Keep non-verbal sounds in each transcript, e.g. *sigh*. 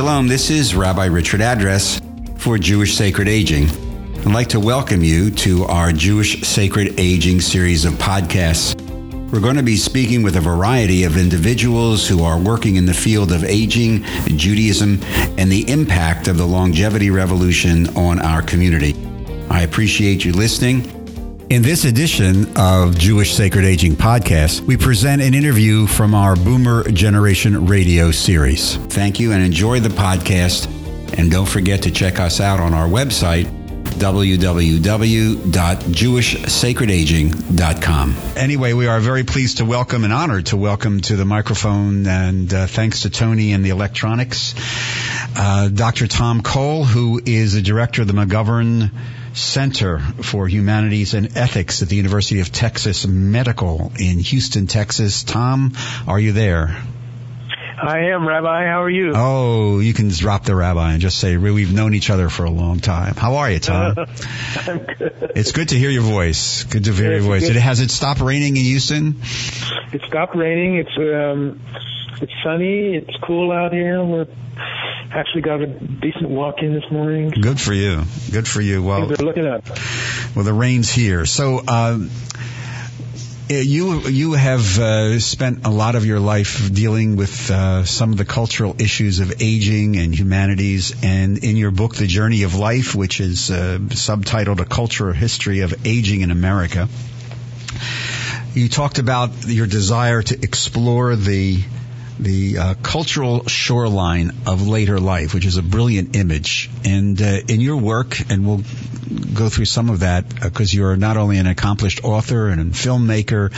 Shalom. This is Rabbi Richard Address for Jewish Sacred Aging. I'd like to welcome you to our Jewish Sacred Aging series of podcasts. We're going to be speaking with a variety of individuals who are working in the field of aging, Judaism, and the impact of the longevity revolution on our community. I appreciate you listening. In this edition of Jewish Sacred Aging Podcast, we present an interview from our Boomer Generation Radio series. Thank you and enjoy the podcast. And don't forget to check us out on our website, www.jewishsacredaging.com. Anyway, we are very pleased to welcome and honored to welcome to the microphone, and uh, thanks to Tony and the electronics, uh, Dr. Tom Cole, who is the director of the McGovern Center for Humanities and Ethics at the University of Texas Medical in Houston, Texas. Tom, are you there? I am, Rabbi. How are you? Oh, you can drop the rabbi and just say, we've known each other for a long time. How are you, Tom? *laughs* I'm good. It's good to hear your voice. Good to hear Yes, your voice. It, has it stopped raining in Houston? It stopped raining. It's um, it's sunny. It's cool out here. We're actually got a decent walk in this morning. Good for you. Good for you. Well, are looking up. well, the rain's here. So, eh, you you have uh, spent a lot of your life dealing with uh, some of the cultural issues of aging and humanities, and in your book, The Journey of Life, which is uh, subtitled "A Cultural History of Aging in America," you talked about your desire to explore the the uh, cultural shoreline of later life, which is a brilliant image. And uh, in your work, and we'll go through some of that because you're not only an accomplished author and a filmmaker,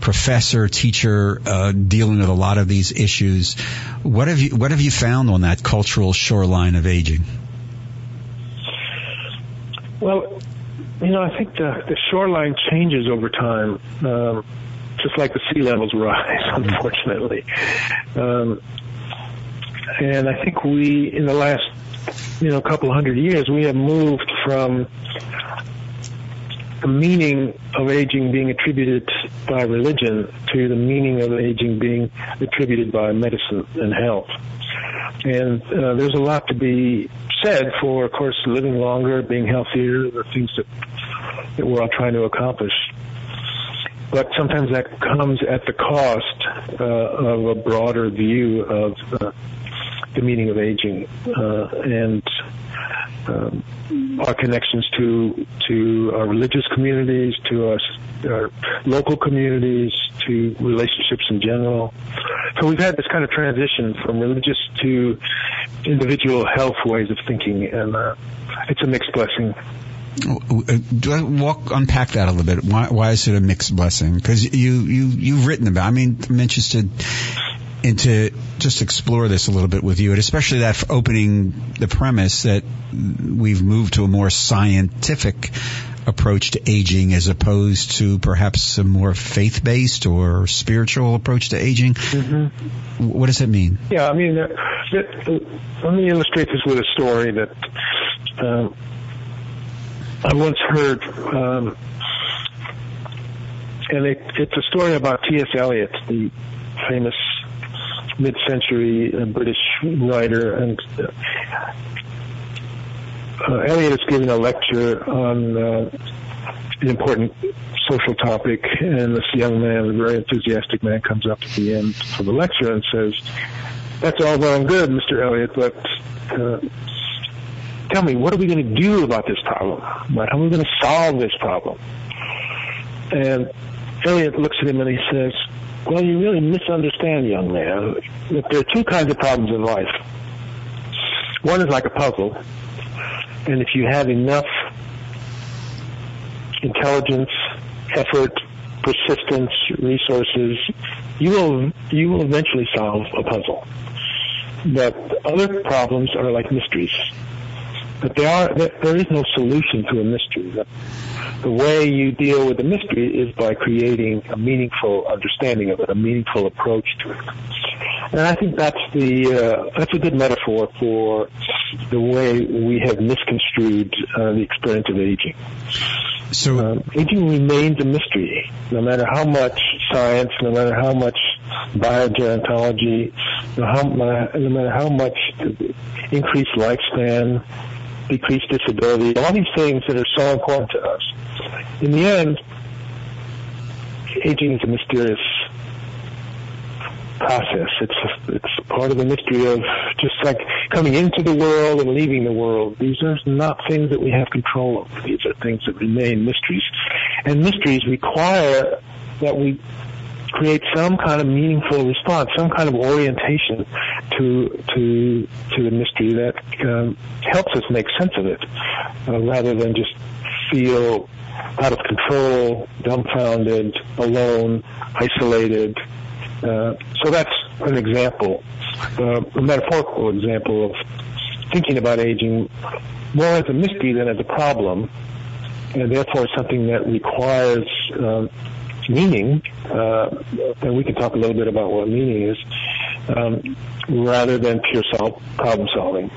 professor, teacher, uh, dealing with a lot of these issues. What have you What have you found on that cultural shoreline of aging? Well, you know, I think the the shoreline changes over time, um, just like the sea levels rise, *laughs* unfortunately. Um, and I think we, in the last, you know, couple hundred years, we have moved from the meaning of aging being attributed by religion to the meaning of aging being attributed by medicine and health. And uh, there's a lot to be said for, of course, living longer, being healthier, the things that, that we're all trying to accomplish. But sometimes that comes at the cost uh, of a broader view of uh, the meaning of aging uh, and um, our connections to to our religious communities, to our, local communities, to relationships in general. So we've had this kind of transition from religious to individual health ways of thinking, and uh, it's a mixed blessing. Uh, Do I walk unpack that a little bit? Why, why is it a mixed blessing? Because you you you've written about. I mean, I'm interested into just explore this a little bit with you, and especially that opening the premise that we've moved to a more scientific approach to aging as opposed to perhaps a more faith-based or spiritual approach to aging. Mm-hmm. What does that mean? Yeah, I mean, uh, uh, let me illustrate this with a story that um, I once heard, um, and it, it's a story about T.S. Eliot, the famous mid-century uh, British writer, and uh, uh, Eliot is giving a lecture on uh, an important social topic, and this young man, a very enthusiastic man, comes up at the end of the lecture and says, "That's all well and good, Mr. Eliot, but uh, tell me, what are we going to do about this problem? How are we going to solve this problem?" And Eliot looks at him and he says, "Well, you really misunderstand, young man. That there are two kinds of problems in life. One is like a puzzle, and if you have enough intelligence, effort, persistence, resources, you will you will eventually solve a puzzle. But other problems are like mysteries. But there are there, there is no solution to a mystery. The, the way you deal with the mystery is by creating a meaningful understanding of it, a meaningful approach to it. And I think that's the uh, that's a good metaphor for the way we have misconstrued uh, the experience of aging. So, Um, aging remains a mystery, no matter how much science, no matter how much biogerontology, no, how, no matter how much increased lifespan, decreased disability, all these things that are so important to us. In the end, aging is a mysterious process. It's it's part of the mystery of just like coming into the world and leaving the world. These are not things that we have control over. These are things that remain mysteries, and mysteries require that we create some kind of meaningful response, some kind of orientation to to to the mystery that um, helps us make sense of it, uh, rather than just feel out of control, dumbfounded, alone, isolated. Uh, so that's an example, uh, a metaphorical example of thinking about aging more as a mystery than as a problem, and therefore something that requires uh, meaning, uh, and we can talk a little bit about what meaning is, um, rather than pure sol- problem solving.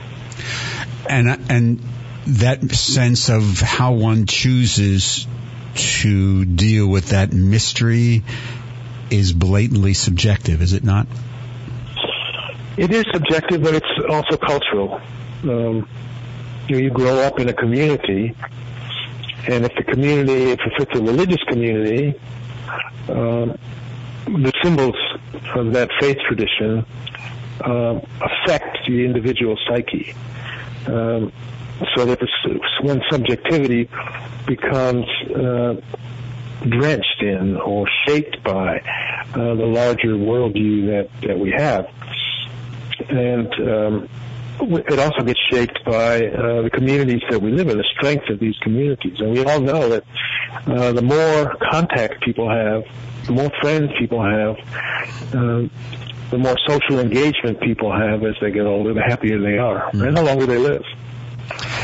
And and that sense of how one chooses to deal with that mystery is blatantly subjective, is it not? It is subjective, but it's also cultural. Um, you, know, you grow up in a community, and if the community, if it's a religious community, um, the symbols of that faith tradition uh, affect the individual psyche. Um, so that when subjectivity becomes uh, drenched in or shaped by uh, the larger worldview that, that we have, and um, it also gets shaped by uh, the communities that we live in, the strength of these communities. And we all know that uh, the more contact people have, the more friends people have, uh, the more social engagement people have as they get older, the happier they are, mm-hmm. and the longer they live.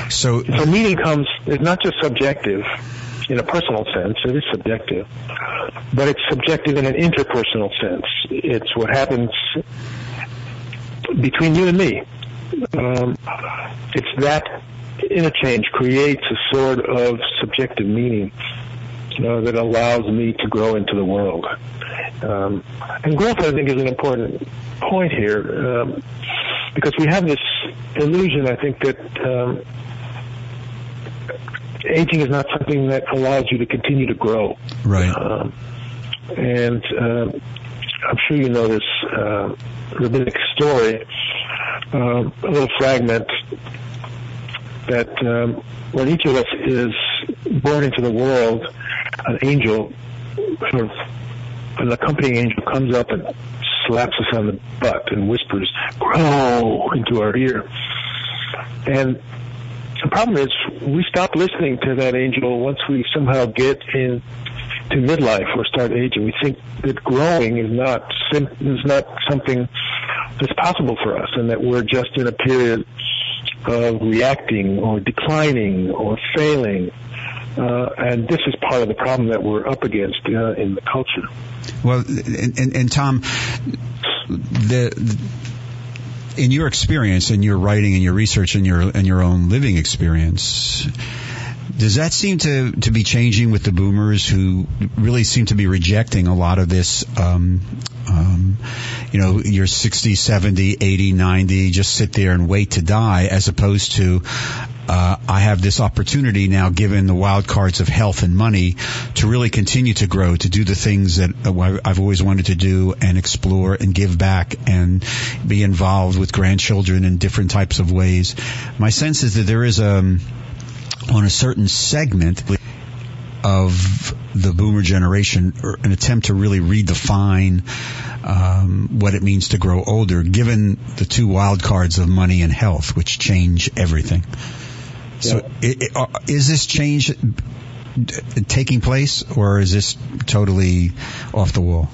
So, so meaning comes, it's not just subjective in a personal sense, it is subjective, but it's subjective in an interpersonal sense. It's what happens between you and me. Um, it's that interchange creates a sort of subjective meaning uh, that allows me to grow into the world. Um, and growth, I think, is an important point here um, because we have this illusion, I think, that um, aging is not something that allows you to continue to grow. Right. Um, and uh, I'm sure you know this uh, rabbinic story, uh, a little fragment that um, when each of us is born into the world, an angel, sort of an accompanying angel, comes up and slaps us on the butt and whispers, "Grow!" into our ear. And the problem is we stop listening to that angel once we somehow get in to midlife or start aging. We think that growing is not is not something that's possible for us, and that we're just in a period of reacting or declining or failing. Uh, and this is part of the problem that we're up against uh, in the culture. Well, and, and, and Tom, the, the in your experience, in your writing, and your research, and your and your own living experience, does that seem to to be changing with the boomers who really seem to be rejecting a lot of this? Um, um, you know, you're 60, 70, 80, 90, just sit there and wait to die, as opposed to uh, I have this opportunity now, given the wild cards of health and money, to really continue to grow, to do the things that uh, I've always wanted to do and explore and give back and be involved with grandchildren in different types of ways. My sense is that there is a, um, on a certain segment of the boomer generation, an attempt to really redefine um, what it means to grow older, given the two wild cards of money and health, which change everything. So, it, it, uh, is this change taking place, or is this totally off the wall?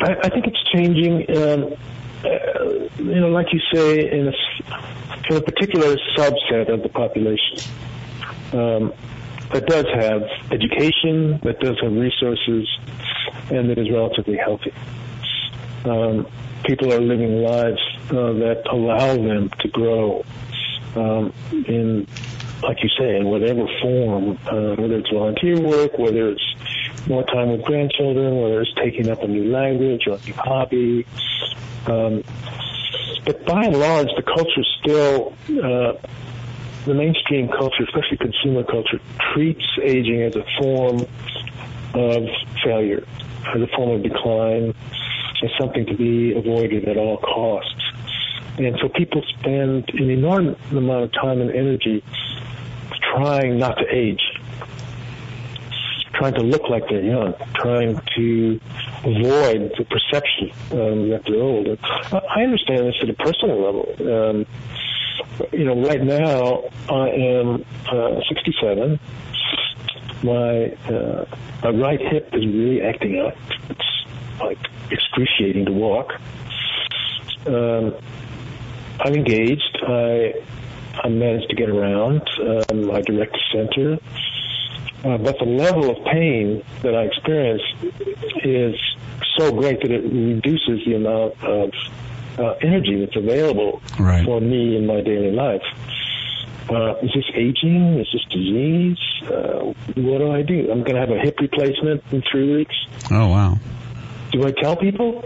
I, I think it's changing. Um, uh, you know, like you say, in a, in a particular subset of the population um, that does have education, that does have resources, and that is relatively healthy. Um, people are living lives uh, that allow them to grow um, in like you say, in whatever form, uh, whether it's volunteer work, whether it's more time with grandchildren, whether it's taking up a new language or a new hobby. Um, but by and large, the culture still, uh, the mainstream culture, especially consumer culture, treats aging as a form of failure, as a form of decline, as something to be avoided at all costs. And so people spend an enormous amount of time and energy trying not to age, trying to look like they're young, trying to avoid the perception um, that they're old. I understand this at a personal level. Um, you know, right now I am uh, 67. My uh, my right hip is really acting up. It's like excruciating to walk. Um, I'm engaged. I I manage to get around. Um, I direct the center. Uh, but the level of pain that I experience is so great that it reduces the amount of uh, energy that's available right. for me in my daily life. Uh, is this aging? Is this disease? Uh, what do I do? I'm going to have a hip replacement in three weeks. Oh wow! Do I tell people?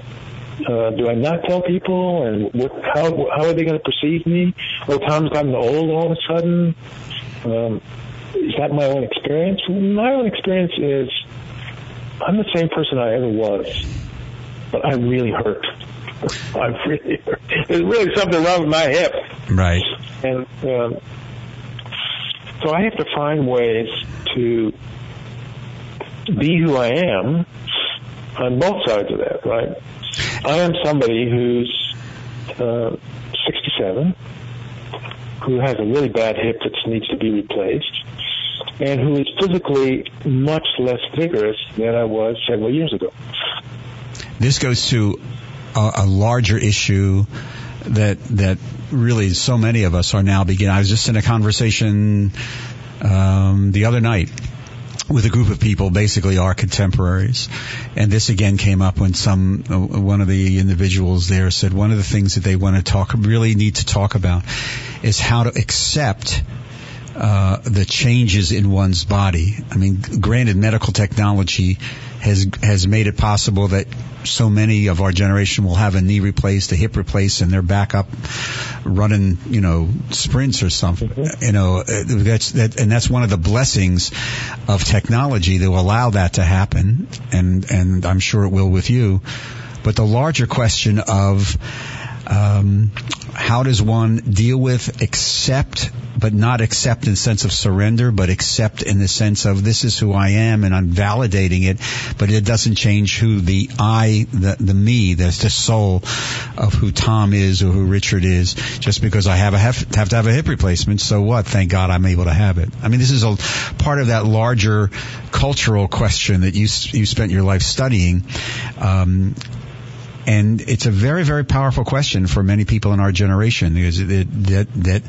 Uh, do I not tell people? And what, how how are they going to perceive me? Oh, Tom's gotten old all of a sudden. Um, is that my own experience? My own experience is I'm the same person I ever was, but I'm really hurt. *laughs* I'm really. There's really something wrong with my hip. Right. And um, so I have to find ways to be who I am on both sides of that, right? I am somebody who's uh, 67, who has a really bad hip that needs to be replaced, and who is physically much less vigorous than I was several years ago. This goes to a, a larger issue that that really so many of us are now beginning. I was just in a conversation um, the other night with a group of people, basically our contemporaries, and this again came up when some uh, one of the individuals there said one of the things that they want to talk really need to talk about is how to accept uh, the changes in one's body. I mean, granted, medical technology has has made it possible that so many of our generation will have a knee replaced, a hip replaced, and they're back up running, you know, sprints or something. Mm-hmm. You know, uh, that's that, and that's one of the blessings of technology that will allow that to happen, and and I'm sure it will with you. But the larger question of um, how does one deal with, accept, but not accept in the sense of surrender, but accept in the sense of this is who I am and I'm validating it, but it doesn't change who the I, the, the me, the, the soul of who Tom is or who Richard is, just because I have a have, have to have a hip replacement. So what? Thank God I'm able to have it. I mean, this is a part of that larger cultural question that you you spent your life studying. Um, and it's a very, very powerful question for many people in our generation because it, that, that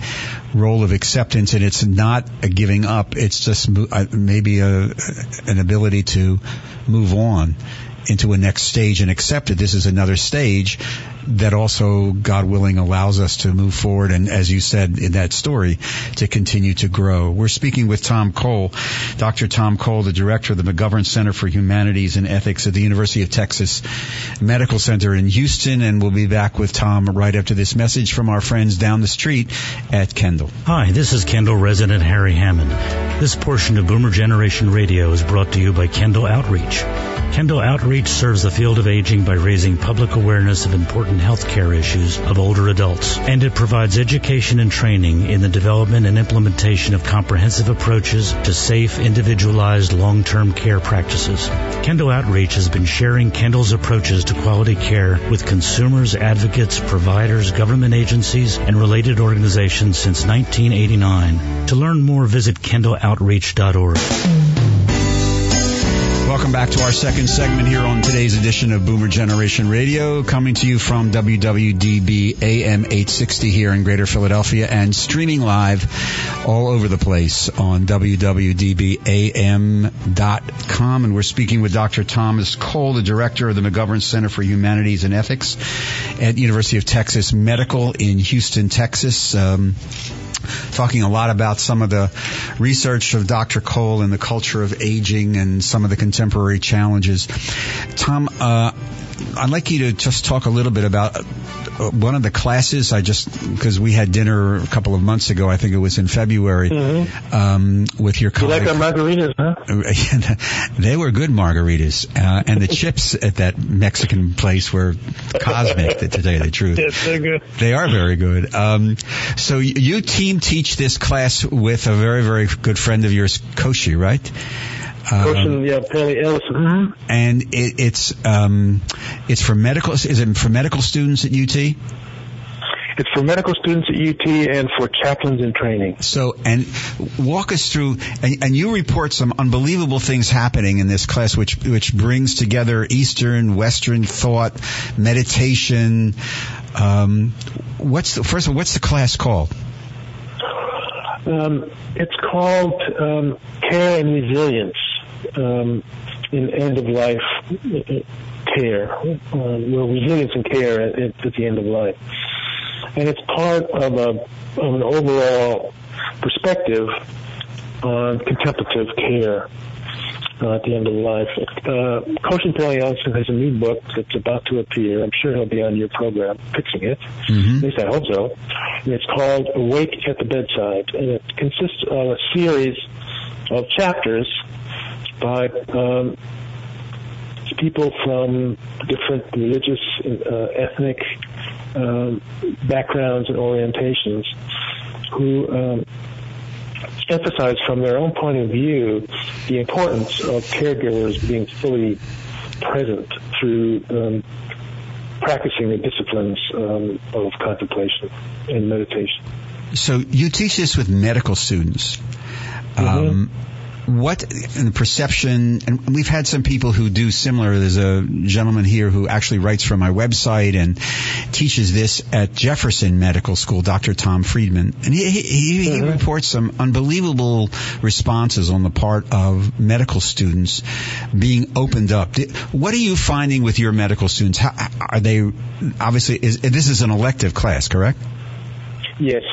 role of acceptance and it's not a giving up. It's just uh, maybe a, an ability to move on into a next stage and accept it. This is another stage that also, God willing, allows us to move forward and, as you said in that story, to continue to grow. We're speaking with Tom Cole, Dr. Tom Cole, the director of the McGovern Center for Humanities and Ethics at the University of Texas Medical Center in Houston, and we'll be back with Tom right after this message from our friends down the street at Kendal. Hi, this is Kendal resident Harry Hammond. This portion of Boomer Generation Radio is brought to you by Kendal Outreach. Kendal Outreach serves the field of aging by raising public awareness of important health care issues of older adults, and it provides education and training in the development and implementation of comprehensive approaches to safe, individualized, long-term care practices. Kendal Outreach has been sharing Kendal's approaches to quality care with consumers, advocates, providers, government agencies, and related organizations since 1989. To learn more, visit kendaloutreach.org. Welcome back to our second segment here on today's edition of Boomer Generation Radio, coming to you from WWDB AM 860 here in Greater Philadelphia and streaming live all over the place on WWDBAM.com. And we're speaking with Dr. Thomas Cole, the director of the McGovern Center for Humanities and Ethics at University of Texas Medical in Houston, Texas. Um, talking a lot about some of the research of Dr. Cole and the culture of aging and some of the contemporary challenges. Tom, uh, I'd like you to just talk a little bit about uh, one of the classes I just because we had dinner a couple of months ago. I think it was in February Mm-hmm. um, with your You like our margaritas, huh? *laughs* they were good margaritas, uh, and the *laughs* chips at that Mexican place were cosmic. To tell you the truth, Yes, they're good. they are very good. Um, so you team teach this class with a very very good friend of yours, Koshin, right? Um, Koshin, yeah, Paley Ellison. Mhm. and it, it's um, it's for medical. Is it for medical students at UT? It's for medical students at UT and for chaplains in training. So, and walk us through, and, and you report some unbelievable things happening in this class, which which brings together Eastern, Western thought, meditation. Um, what's the first of all? What's the class called? Um, it's called um, Care and Resilience um, in End of Life uh, Care, um, well, resilience and care at, at the end of life. And it's part of, a, of an overall perspective on contemplative care uh, at the end of life. Uh, Koshin Paley has a new book that's about to appear. I'm sure he'll be on your program pitching it. Mhm. At least I hope so. And it's called Awake at the Bedside, and it consists of a series of chapters by um, people from different religious, uh, ethnic um, backgrounds and orientations who um, emphasize from their own point of view the importance of caregivers being fully present through um, practicing the disciplines um, of contemplation and meditation. So you teach this with medical students. Um, what in the perception, and we've had some people who do similar. There's a gentleman here who actually writes for my website and teaches this at Jefferson Medical School, Dr. Tom Friedman, and he he, he, he mm-hmm. reports some unbelievable responses on the part of medical students being opened up. What are you finding with your medical students? How, are they obviously? Is, this is an elective class, correct? Yes.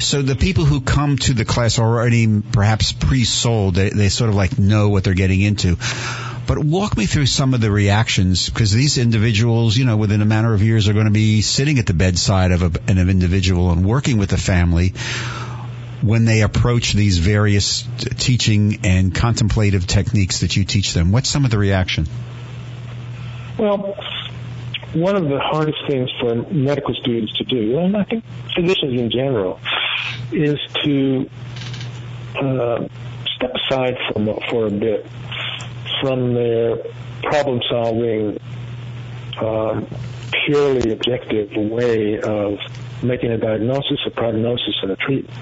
So the people who come to the class are already perhaps pre-sold. They, they sort of like know what they're getting into. But walk me through some of the reactions because these individuals, you know, within a matter of years are going to be sitting at the bedside of a, an individual and working with the family when they approach these various teaching and contemplative techniques that you teach them. What's some of the reaction? Well, one of the hardest things for medical students to do, and I think physicians in general, is to uh, step aside from for a bit from their problem-solving, um, purely objective way of making a diagnosis, a prognosis, and a treatment,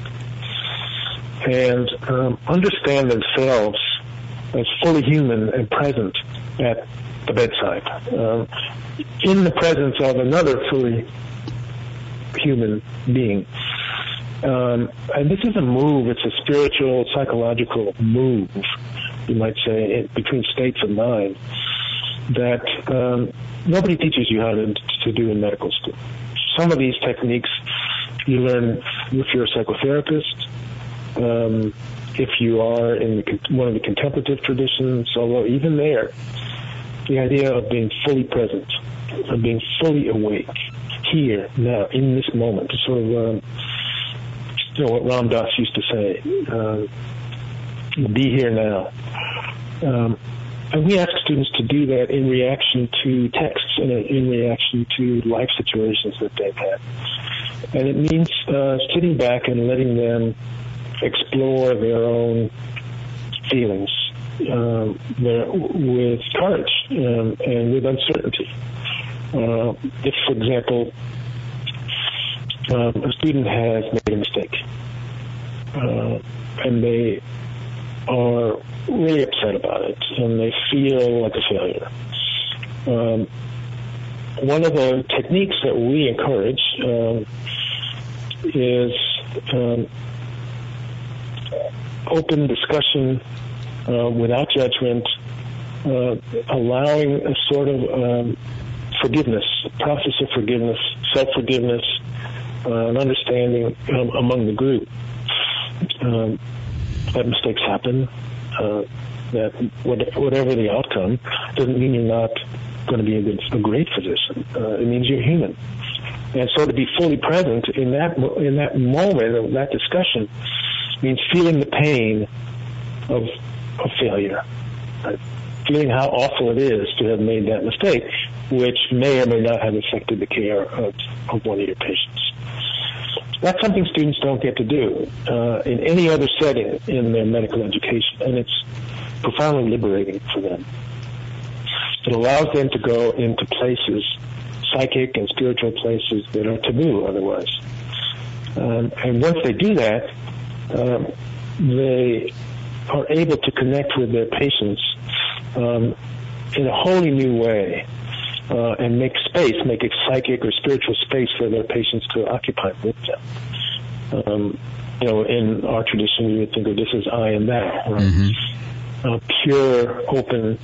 and um, understand themselves as fully human and present at the bedside, um, in the presence of another fully human being. Um, and this is a move, it's a spiritual, psychological move, you might say, between states of mind that um, nobody teaches you how to, to do in medical school. Some of these techniques you learn if you're a psychotherapist, um, if you are in the, one of the contemplative traditions, although even there, the idea of being fully present, of being fully awake, here, now, in this moment, sort of, um, you know, what Ram Dass used to say, uh, be here now. Um, and we ask students to do that in reaction to texts and in reaction to life situations that they've had. And it means uh, sitting back and letting them explore their own feelings their, with courage um, and with uncertainty. Uh, if, for example, um, a student has made a mistake uh, and they are really upset about it and they feel like a failure. Um, one of the techniques that we encourage um, is um, open discussion uh, without judgment, uh, allowing a sort of um, forgiveness, process of forgiveness, self-forgiveness, uh, an understanding um, among the group um, that mistakes happen, uh, that what, whatever the outcome doesn't mean you're not going to be a, good, a great physician. Uh, it means you're human. And so to be fully present in that in that moment of that discussion means feeling the pain of of failure, feeling how awful it is to have made that mistake, which may or may not have affected the care of, of one of your patients. That's something students don't get to do uh, in any other setting in their medical education, and it's profoundly liberating for them. It allows them to go into places, psychic and spiritual places that are taboo otherwise. Um, and once they do that, um, they are able to connect with their patients um, in a wholly new way uh, and make space, make a psychic or spiritual space for their patients to occupy with them. Um, you know, in our tradition, we would think of this as I and thou, right? Mm-hmm. Uh, pure, open,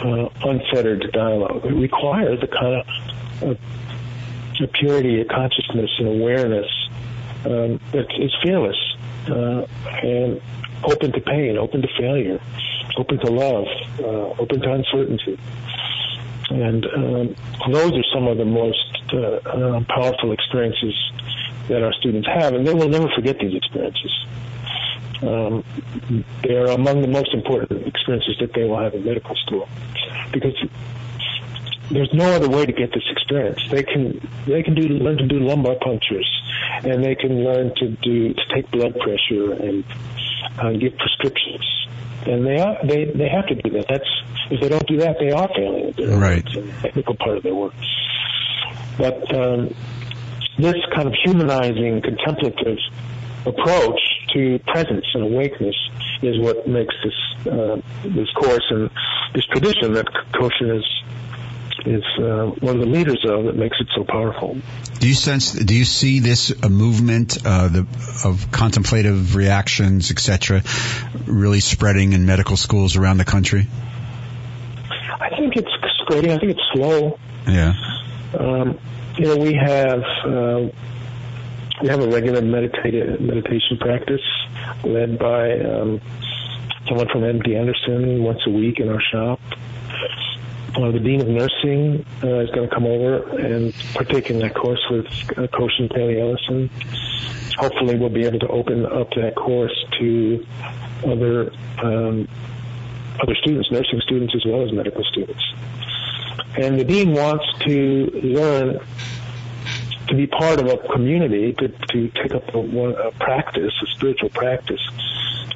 uh, unfettered dialogue. It requires a kind of a, a purity, a consciousness, and awareness um, that is fearless uh, and open to pain, open to failure, open to love, uh, open to uncertainty. And um, those are some of the most uh, uh, powerful experiences that our students have, and they will never forget these experiences. Um, they are among the most important experiences that they will have in medical school, because there's no other way to get this experience. They can they can do learn to do lumbar punctures, and they can learn to do to take blood pressure and uh, give prescriptions. And they are they they have to do that. That's if they don't do that, they are failing. Right. It's a technical part of their work. But um, this kind of humanizing, contemplative approach to presence and awakeness is what makes this uh, this course and this tradition that Koshin is is uh, one of the leaders of that makes it so powerful. Do you sense? Do you see this a movement uh, the, of contemplative reactions, etc., really spreading in medical schools around the country? I think it's spreading. I think it's slow. Yeah. Um, you know, we have uh, we have a regular meditative meditation practice led by um, someone from MD Anderson once a week in our shop. Uh, the dean of nursing uh, is going to come over and partake in that course with uh, Koshin Paley Ellison. Hopefully, we'll be able to open up that course to other um, other students, nursing students as well as medical students. And the dean wants to learn to be part of a community, to, to take up a, a practice, a spiritual practice,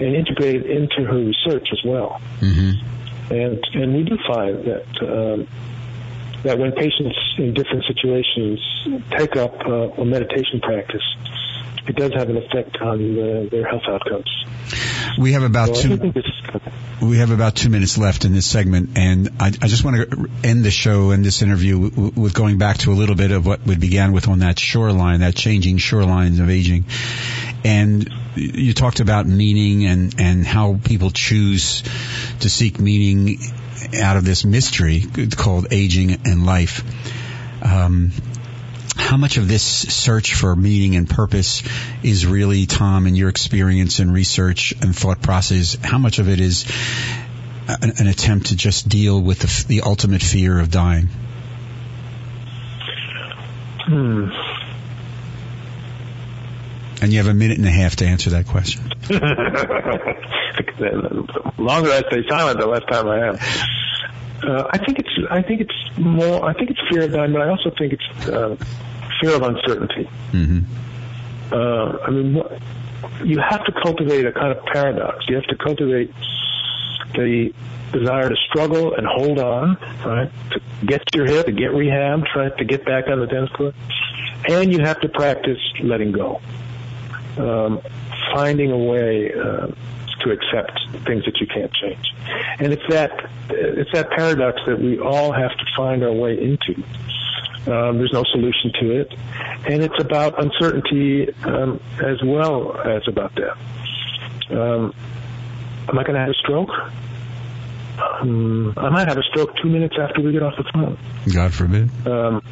and integrate it into her research as well. Mm-hmm. And and we do find that um, that when patients in different situations take up uh, a meditation practice, it does have an effect on the, their health outcomes. We have about so two. We have about two minutes left in this segment, and I, I just want to end the show and this interview w- with going back to a little bit of what we began with on that shoreline, that changing shorelines of aging, and you talked about meaning and and how people choose to seek meaning out of this mystery called aging and life. Um, how much of this search for meaning and purpose is really, Tom, in your experience and research and thought process, how much of it is an, an attempt to just deal with the, the ultimate fear of dying? Hmm. And you have a minute and a half to answer that question. *laughs* the longer I stay silent, the less time I have. Uh, I think it's I think it's more I think it's fear of dying, but I also think it's uh, fear of uncertainty. Mm-hmm. Uh, I mean, you have to cultivate a kind of paradox. You have to cultivate the desire to struggle and hold on, right? To get your hip, to get rehabbed, right? To get back on the dance floor, and you have to practice letting go, um, finding a way. Uh, to accept things that you can't change. And it's that it's that paradox that we all have to find our way into. Um, there's no solution to it, and it's about uncertainty um, as well as about death. Um, am I going to have a stroke? Um, I might have a stroke two minutes after we get off the phone. God forbid. Um,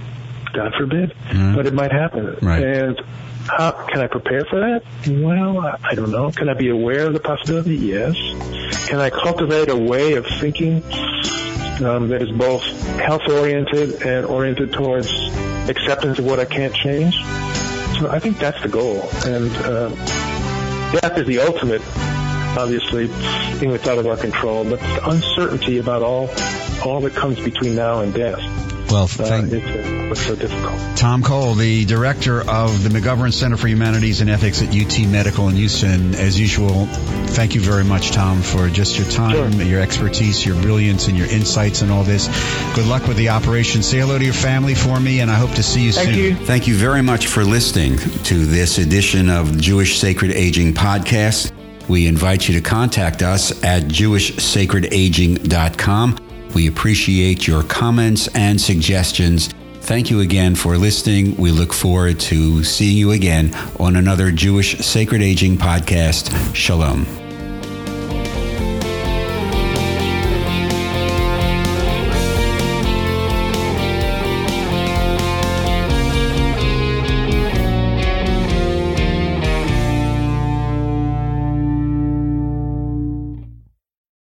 God forbid, Mm. but it might happen. Right. And how can I prepare for that? Well, I- I don't know. Can I be aware of the possibility? Yes. Can I cultivate a way of thinking um, that is both health oriented and oriented towards acceptance of what I can't change. So I think that's the goal. And uh, death is the ultimate, obviously, thing that's out of our control, but the uncertainty about all all that comes between now and death. Well, Uh, thank it's, uh, what's so difficult. Tom Cole, the director of the McGovern Center for Humanities and Ethics at UT Medical in Houston. As usual, thank you very much, Tom, for just your time, Sure. your expertise, your brilliance, and your insights and all this. Good luck with the operation. Say hello to your family for me, and I hope to see you Thank soon. you. Thank you very much for listening to this edition of Jewish Sacred Aging Podcast. We invite you to contact us at jewishsacredaging.com. We appreciate your comments and suggestions. Thank you again for listening. We look forward to seeing you again on another Jewish Sacred Aging podcast. Shalom.